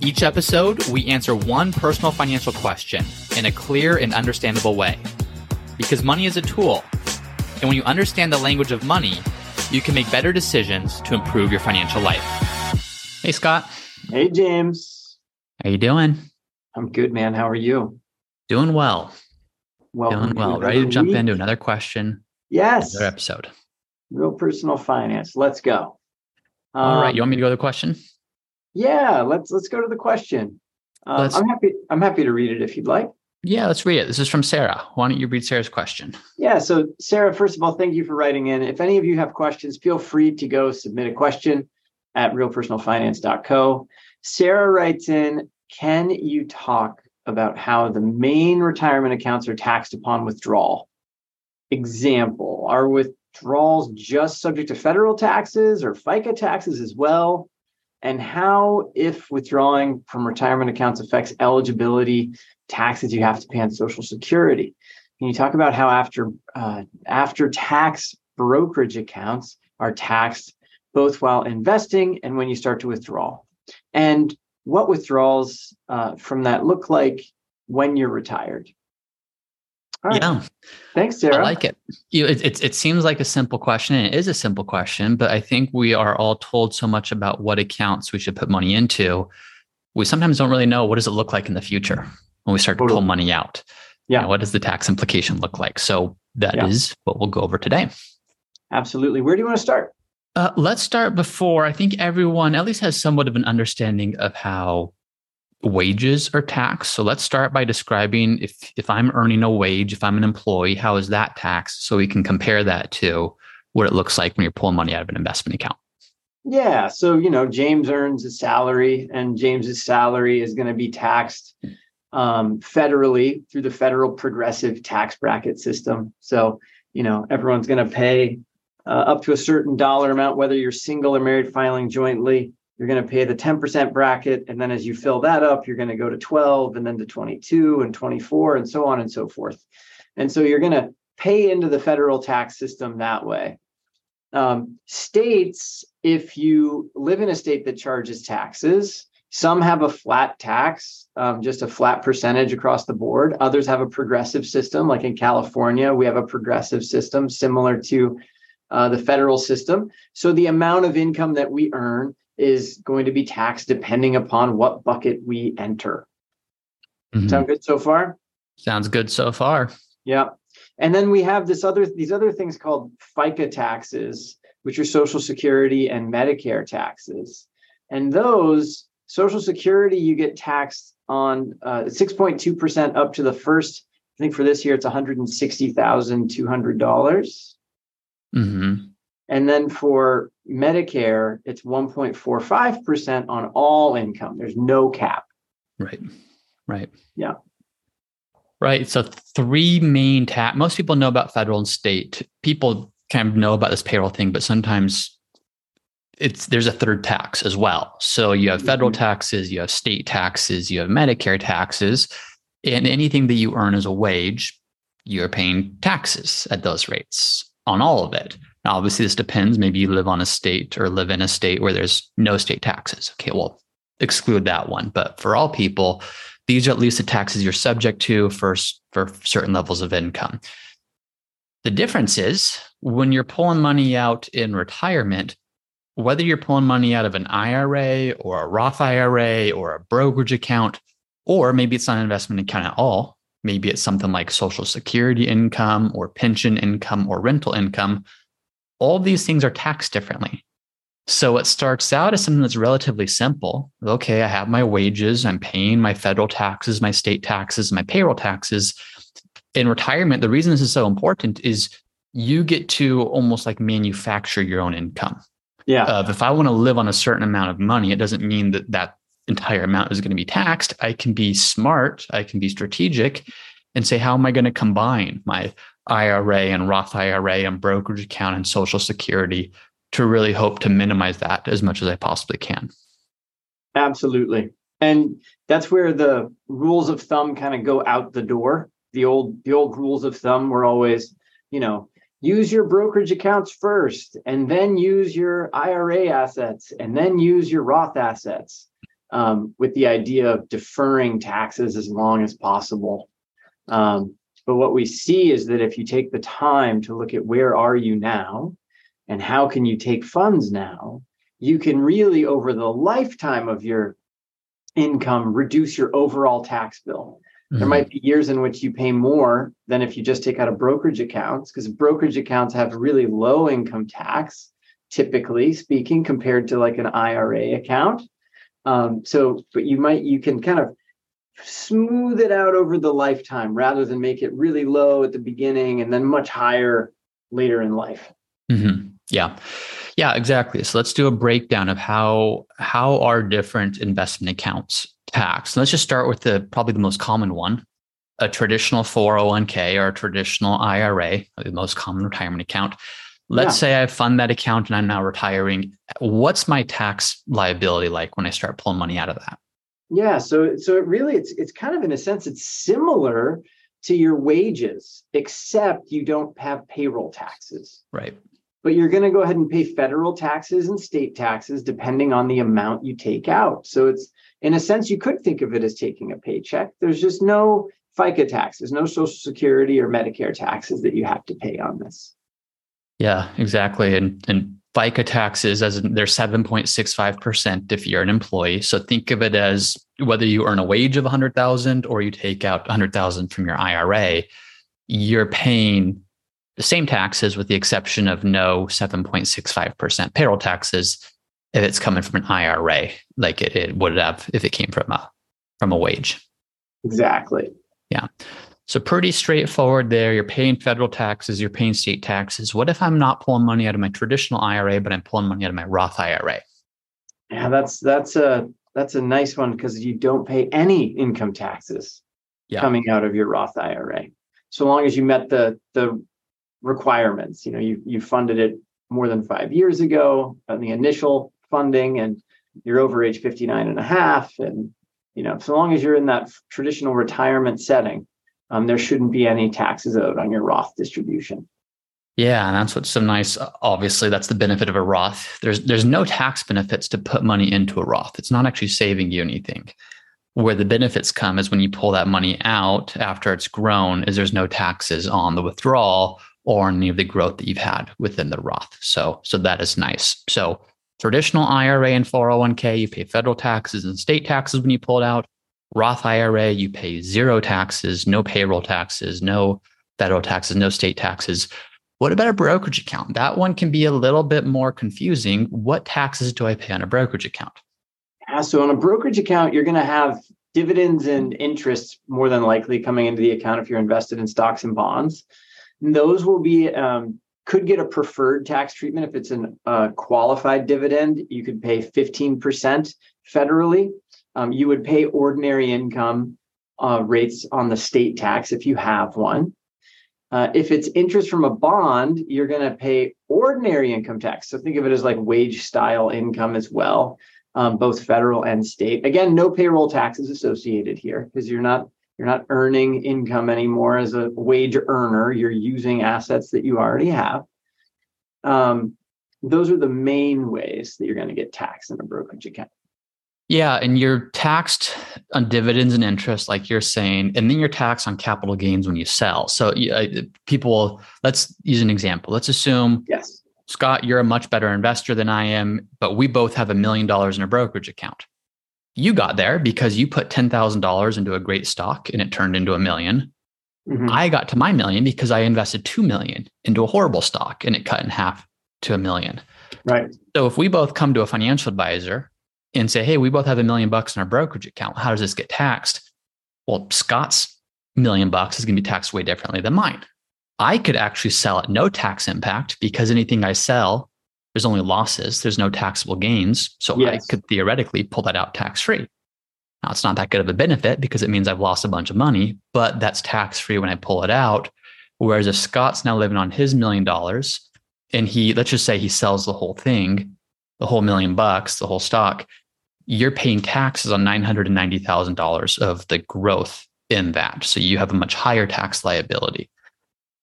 Each episode, we answer one personal financial question in a clear and understandable way. Because money is a tool, and when you understand the language of money, you can make better decisions to improve your financial life. Hey, Scott. Hey, James. How you doing? I'm good, man. How are you? Doing well. Welcome doing well. Ready to jump week. into another question? Yes. Another episode. Real personal finance. Let's go. All um, right. You want me to go to the question? Yeah, let's let's go to the question. Uh, I'm happy. I'm happy to read it if you'd like. Yeah, let's read it. This is from Sarah. Why don't you read Sarah's question? Yeah. So, Sarah, first of all, thank you for writing in. If any of you have questions, feel free to go submit a question at realpersonalfinance.co. Sarah writes in Can you talk about how the main retirement accounts are taxed upon withdrawal? Example Are withdrawals just subject to federal taxes or FICA taxes as well? And how, if withdrawing from retirement accounts affects eligibility, taxes you have to pay on Social Security. Can you talk about how after uh, after tax brokerage accounts are taxed both while investing and when you start to withdraw, and what withdrawals uh, from that look like when you're retired? Right. Yeah. Thanks, Sarah. I like it. You, it, it. It seems like a simple question, and it is a simple question, but I think we are all told so much about what accounts we should put money into. We sometimes don't really know what does it look like in the future when we start to pull money out. Yeah. You know, what does the tax implication look like? So that yeah. is what we'll go over today. Absolutely. Where do you want to start? Uh, let's start before I think everyone at least has somewhat of an understanding of how wages are taxed. So let's start by describing if if I'm earning a wage, if I'm an employee, how is that taxed? So we can compare that to what it looks like when you're pulling money out of an investment account. Yeah. So, you know, James earns a salary and James's salary is going to be taxed um, federally through the federal progressive tax bracket system. So, you know, everyone's going to pay uh, up to a certain dollar amount, whether you're single or married filing jointly you're going to pay the 10% bracket. And then as you fill that up, you're going to go to 12 and then to 22 and 24 and so on and so forth. And so you're going to pay into the federal tax system that way. Um, states, if you live in a state that charges taxes, some have a flat tax, um, just a flat percentage across the board. Others have a progressive system, like in California, we have a progressive system similar to uh, the federal system. So the amount of income that we earn is going to be taxed depending upon what bucket we enter. Mm-hmm. Sound good so far? Sounds good so far. Yeah. And then we have this other these other things called FICA taxes, which are Social Security and Medicare taxes. And those Social Security you get taxed on uh, 6.2% up to the first. I think for this year it's $160,200. Mm-hmm. And then for Medicare, it's 1.45% on all income. There's no cap. Right. Right. Yeah. Right. So three main tax. Most people know about federal and state. People kind of know about this payroll thing, but sometimes it's there's a third tax as well. So you have federal mm-hmm. taxes, you have state taxes, you have Medicare taxes, and anything that you earn as a wage, you're paying taxes at those rates on all of it. Obviously, this depends. Maybe you live on a state or live in a state where there's no state taxes. Okay, well, exclude that one. But for all people, these are at least the taxes you're subject to for, for certain levels of income. The difference is when you're pulling money out in retirement, whether you're pulling money out of an IRA or a Roth IRA or a brokerage account, or maybe it's not an investment account at all, maybe it's something like Social Security income or pension income or rental income, all these things are taxed differently. So it starts out as something that's relatively simple. Okay, I have my wages, I'm paying my federal taxes, my state taxes, my payroll taxes. In retirement, the reason this is so important is you get to almost like manufacture your own income. Yeah. Uh, if I want to live on a certain amount of money, it doesn't mean that that entire amount is going to be taxed, I can be smart, I can be strategic and say, how am I going to combine my IRA and Roth IRA and brokerage account and Social Security to really hope to minimize that as much as I possibly can? Absolutely. And that's where the rules of thumb kind of go out the door. The old the old rules of thumb were always, you know, use your brokerage accounts first and then use your IRA assets and then use your Roth assets um, with the idea of deferring taxes as long as possible. Um, but what we see is that if you take the time to look at where are you now and how can you take funds now, you can really, over the lifetime of your income, reduce your overall tax bill. Mm-hmm. There might be years in which you pay more than if you just take out a brokerage account because brokerage accounts have really low income tax, typically speaking, compared to like an IRA account. Um, so, but you might, you can kind of smooth it out over the lifetime rather than make it really low at the beginning and then much higher later in life. Mm-hmm. Yeah. Yeah, exactly. So let's do a breakdown of how how are different investment accounts taxed. let's just start with the probably the most common one, a traditional 401k or a traditional IRA, the most common retirement account. Let's yeah. say I fund that account and I'm now retiring. What's my tax liability like when I start pulling money out of that? Yeah, so so it really it's it's kind of in a sense it's similar to your wages, except you don't have payroll taxes. Right. But you're going to go ahead and pay federal taxes and state taxes depending on the amount you take out. So it's in a sense you could think of it as taking a paycheck. There's just no FICA taxes, no Social Security or Medicare taxes that you have to pay on this. Yeah, exactly. And and FICA taxes as they're 7.65% if you're an employee. So think of it as whether you earn a wage of 100,000 or you take out 100,000 from your IRA, you're paying the same taxes with the exception of no 7.65% payroll taxes if it's coming from an IRA, like it, it would have if it came from a from a wage. Exactly. Yeah. So pretty straightforward there. You're paying federal taxes, you're paying state taxes. What if I'm not pulling money out of my traditional IRA, but I'm pulling money out of my Roth IRA? Yeah, that's that's a that's a nice one because you don't pay any income taxes yeah. coming out of your Roth IRA. So long as you met the the requirements, you know, you you funded it more than five years ago on the initial funding and you're over age 59 and a half and you know so long as you're in that traditional retirement setting um, there shouldn't be any taxes owed on your Roth distribution. Yeah, and that's what's so nice. Obviously, that's the benefit of a Roth. There's there's no tax benefits to put money into a Roth. It's not actually saving you anything. Where the benefits come is when you pull that money out after it's grown, is there's no taxes on the withdrawal or any of the growth that you've had within the Roth. So so that is nice. So traditional IRA and 401k, you pay federal taxes and state taxes when you pull it out. Roth IRA, you pay zero taxes, no payroll taxes, no federal taxes, no state taxes. What about a brokerage account? That one can be a little bit more confusing. What taxes do I pay on a brokerage account? Yeah, so on a brokerage account, you're going to have dividends and interest more than likely coming into the account if you're invested in stocks and bonds. And those will be um, could get a preferred tax treatment if it's a uh, qualified dividend. You could pay 15% federally um, you would pay ordinary income uh, rates on the state tax if you have one. Uh, if it's interest from a bond, you're going to pay ordinary income tax. So think of it as like wage style income as well, um, both federal and state. Again, no payroll taxes associated here because you're not you're not earning income anymore as a wage earner. You're using assets that you already have. Um, those are the main ways that you're going to get taxed in a brokerage account. Yeah, and you're taxed on dividends and interest, like you're saying, and then you're taxed on capital gains when you sell. So uh, people, let's use an example. Let's assume, yes, Scott, you're a much better investor than I am, but we both have a million dollars in a brokerage account. You got there because you put ten thousand dollars into a great stock and it turned into a 1000000 mm-hmm. I got to my million because I invested two million into a horrible stock and it cut in half to a million. Right. So if we both come to a financial advisor and say, hey, we both have a million bucks in our brokerage account. How does this get taxed? Well, Scott's million bucks is going to be taxed way differently than mine. I could actually sell at no tax impact because anything I sell, there's only losses, there's no taxable gains. So yes. I could theoretically pull that out tax free. Now, it's not that good of a benefit because it means I've lost a bunch of money, but that's tax free when I pull it out. Whereas if Scott's now living on his million dollars and he, let's just say he sells the whole thing, the whole million bucks, the whole stock, you're paying taxes on $990,000 of the growth in that. So you have a much higher tax liability.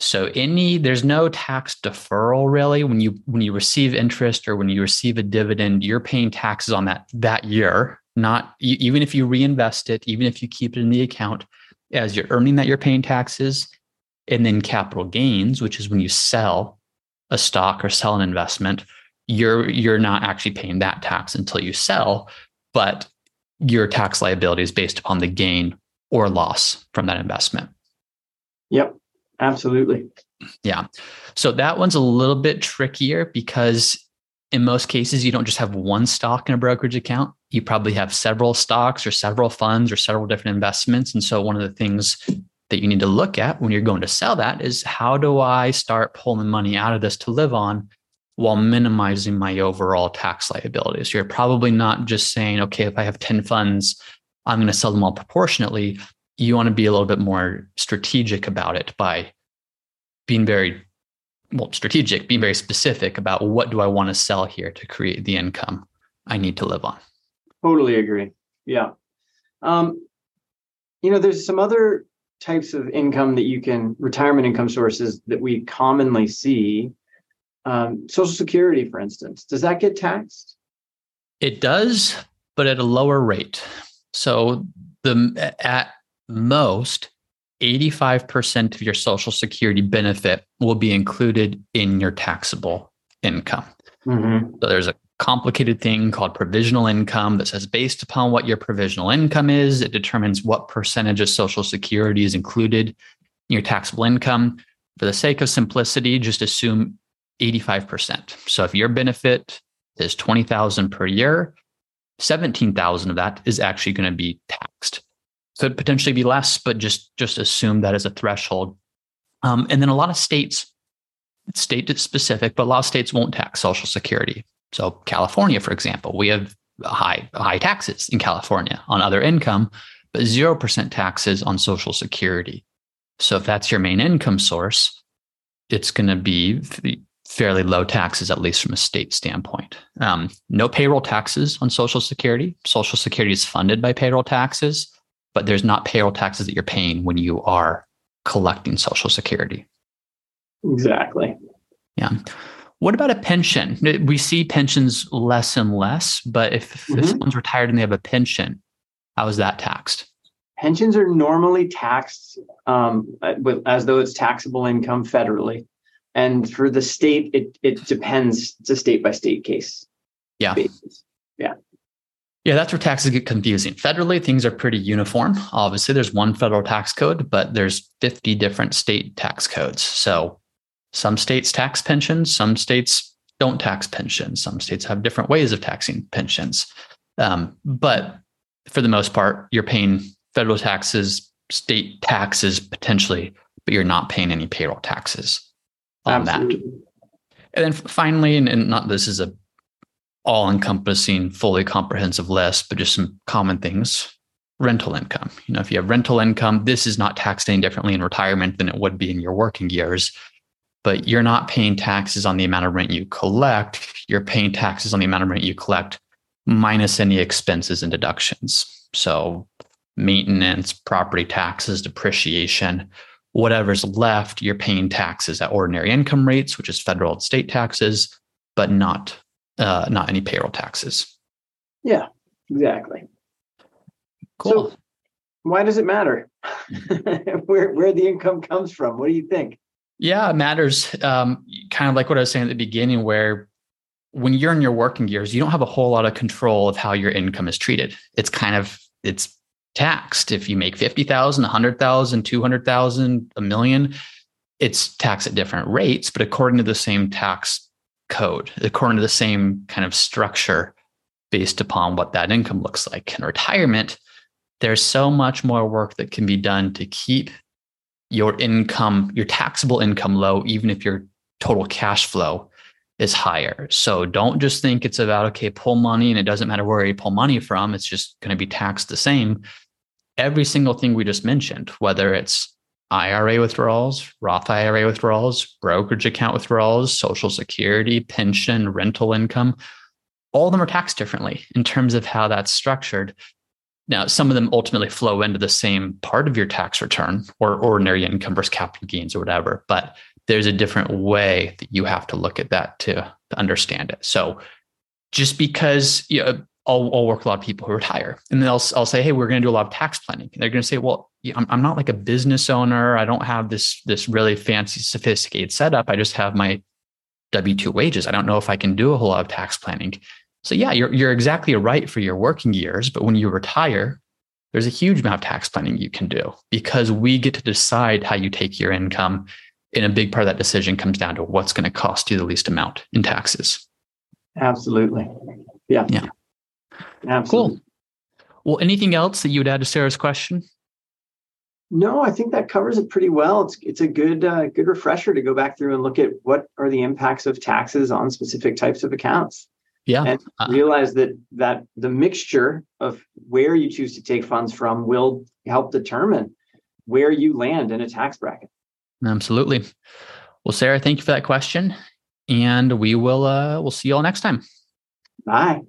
So any there's no tax deferral really when you when you receive interest or when you receive a dividend, you're paying taxes on that that year. Not even if you reinvest it, even if you keep it in the account, as you're earning that you're paying taxes, and then capital gains, which is when you sell a stock or sell an investment, you're you're not actually paying that tax until you sell, but your tax liability is based upon the gain or loss from that investment. Yep. Absolutely. Yeah. So that one's a little bit trickier because in most cases, you don't just have one stock in a brokerage account. You probably have several stocks or several funds or several different investments. And so, one of the things that you need to look at when you're going to sell that is how do I start pulling money out of this to live on while minimizing my overall tax liability. So You're probably not just saying, okay, if I have 10 funds, I'm going to sell them all proportionately. You want to be a little bit more strategic about it by being very well strategic being very specific about what do i want to sell here to create the income i need to live on. Totally agree. Yeah. Um, you know there's some other types of income that you can retirement income sources that we commonly see um, social security for instance does that get taxed it does but at a lower rate so the at most 85% of your social security benefit will be included in your taxable income. Mm-hmm. So there's a complicated thing called provisional income that says based upon what your provisional income is, it determines what percentage of social security is included in your taxable income. For the sake of simplicity, just assume 85%. So if your benefit is 20,000 per year, 17,000 of that is actually going to be taxed could potentially be less, but just just assume that as a threshold. Um, and then a lot of states, state specific, but a lot of states won't tax Social Security. So California, for example, we have high high taxes in California on other income, but zero percent taxes on Social Security. So if that's your main income source, it's going to be fairly low taxes, at least from a state standpoint. Um, no payroll taxes on Social Security. Social Security is funded by payroll taxes but there's not payroll taxes that you're paying when you are collecting Social Security. Exactly. Yeah. What about a pension? We see pensions less and less, but if, mm-hmm. if someone's retired and they have a pension, how is that taxed? Pensions are normally taxed um, as though it's taxable income federally. And for the state, it, it depends. It's a state by state case. Yeah. Basis. Yeah. Yeah, that's where taxes get confusing. Federally, things are pretty uniform. Obviously, there's one federal tax code, but there's 50 different state tax codes. So some states tax pensions, some states don't tax pensions, some states have different ways of taxing pensions. Um, but for the most part, you're paying federal taxes, state taxes potentially, but you're not paying any payroll taxes on Absolutely. that. And then finally, and, and not this is a all encompassing, fully comprehensive list, but just some common things. Rental income. You know, if you have rental income, this is not taxed any differently in retirement than it would be in your working years. But you're not paying taxes on the amount of rent you collect. You're paying taxes on the amount of rent you collect minus any expenses and deductions. So, maintenance, property taxes, depreciation, whatever's left, you're paying taxes at ordinary income rates, which is federal and state taxes, but not uh, not any payroll taxes. Yeah, exactly. Cool. So why does it matter where where the income comes from? What do you think? Yeah, it matters. Um, kind of like what I was saying at the beginning, where when you're in your working years, you don't have a whole lot of control of how your income is treated. It's kind of it's taxed. If you make 50,000, 100,000, 200,000, a million, it's taxed at different rates, but according to the same tax code according to the same kind of structure based upon what that income looks like. In retirement, there's so much more work that can be done to keep your income, your taxable income low, even if your total cash flow is higher. So don't just think it's about, okay, pull money and it doesn't matter where you pull money from, it's just going to be taxed the same. Every single thing we just mentioned, whether it's IRA withdrawals, Roth IRA withdrawals, brokerage account withdrawals, Social Security, pension, rental income, all of them are taxed differently in terms of how that's structured. Now, some of them ultimately flow into the same part of your tax return or ordinary income versus capital gains or whatever, but there's a different way that you have to look at that to, to understand it. So just because you know, I'll, I'll, work with a lot of people who retire and then I'll, I'll say, Hey, we're going to do a lot of tax planning. And they're going to say, well, I'm, I'm not like a business owner. I don't have this, this really fancy, sophisticated setup. I just have my W-2 wages. I don't know if I can do a whole lot of tax planning. So yeah, you're, you're exactly right for your working years, but when you retire, there's a huge amount of tax planning you can do because we get to decide how you take your income. And a big part of that decision comes down to what's going to cost you the least amount in taxes. Absolutely. Yeah. Yeah. Absolutely. Cool. Well, anything else that you would add to Sarah's question? No, I think that covers it pretty well. It's it's a good uh, good refresher to go back through and look at what are the impacts of taxes on specific types of accounts. Yeah, and uh, realize that that the mixture of where you choose to take funds from will help determine where you land in a tax bracket. Absolutely. Well, Sarah, thank you for that question, and we will uh, we'll see you all next time. Bye.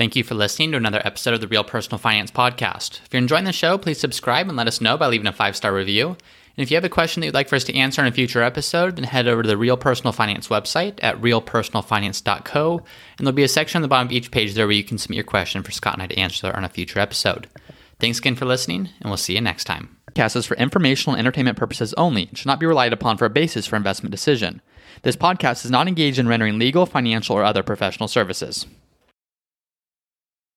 Thank you for listening to another episode of the Real Personal Finance Podcast. If you're enjoying the show, please subscribe and let us know by leaving a five star review. And if you have a question that you'd like for us to answer in a future episode, then head over to the Real Personal Finance website at realpersonalfinance.co. And there'll be a section on the bottom of each page there where you can submit your question for Scott and I to answer on a future episode. Thanks again for listening, and we'll see you next time. Podcast is for informational and entertainment purposes only and should not be relied upon for a basis for investment decision. This podcast is not engaged in rendering legal, financial, or other professional services.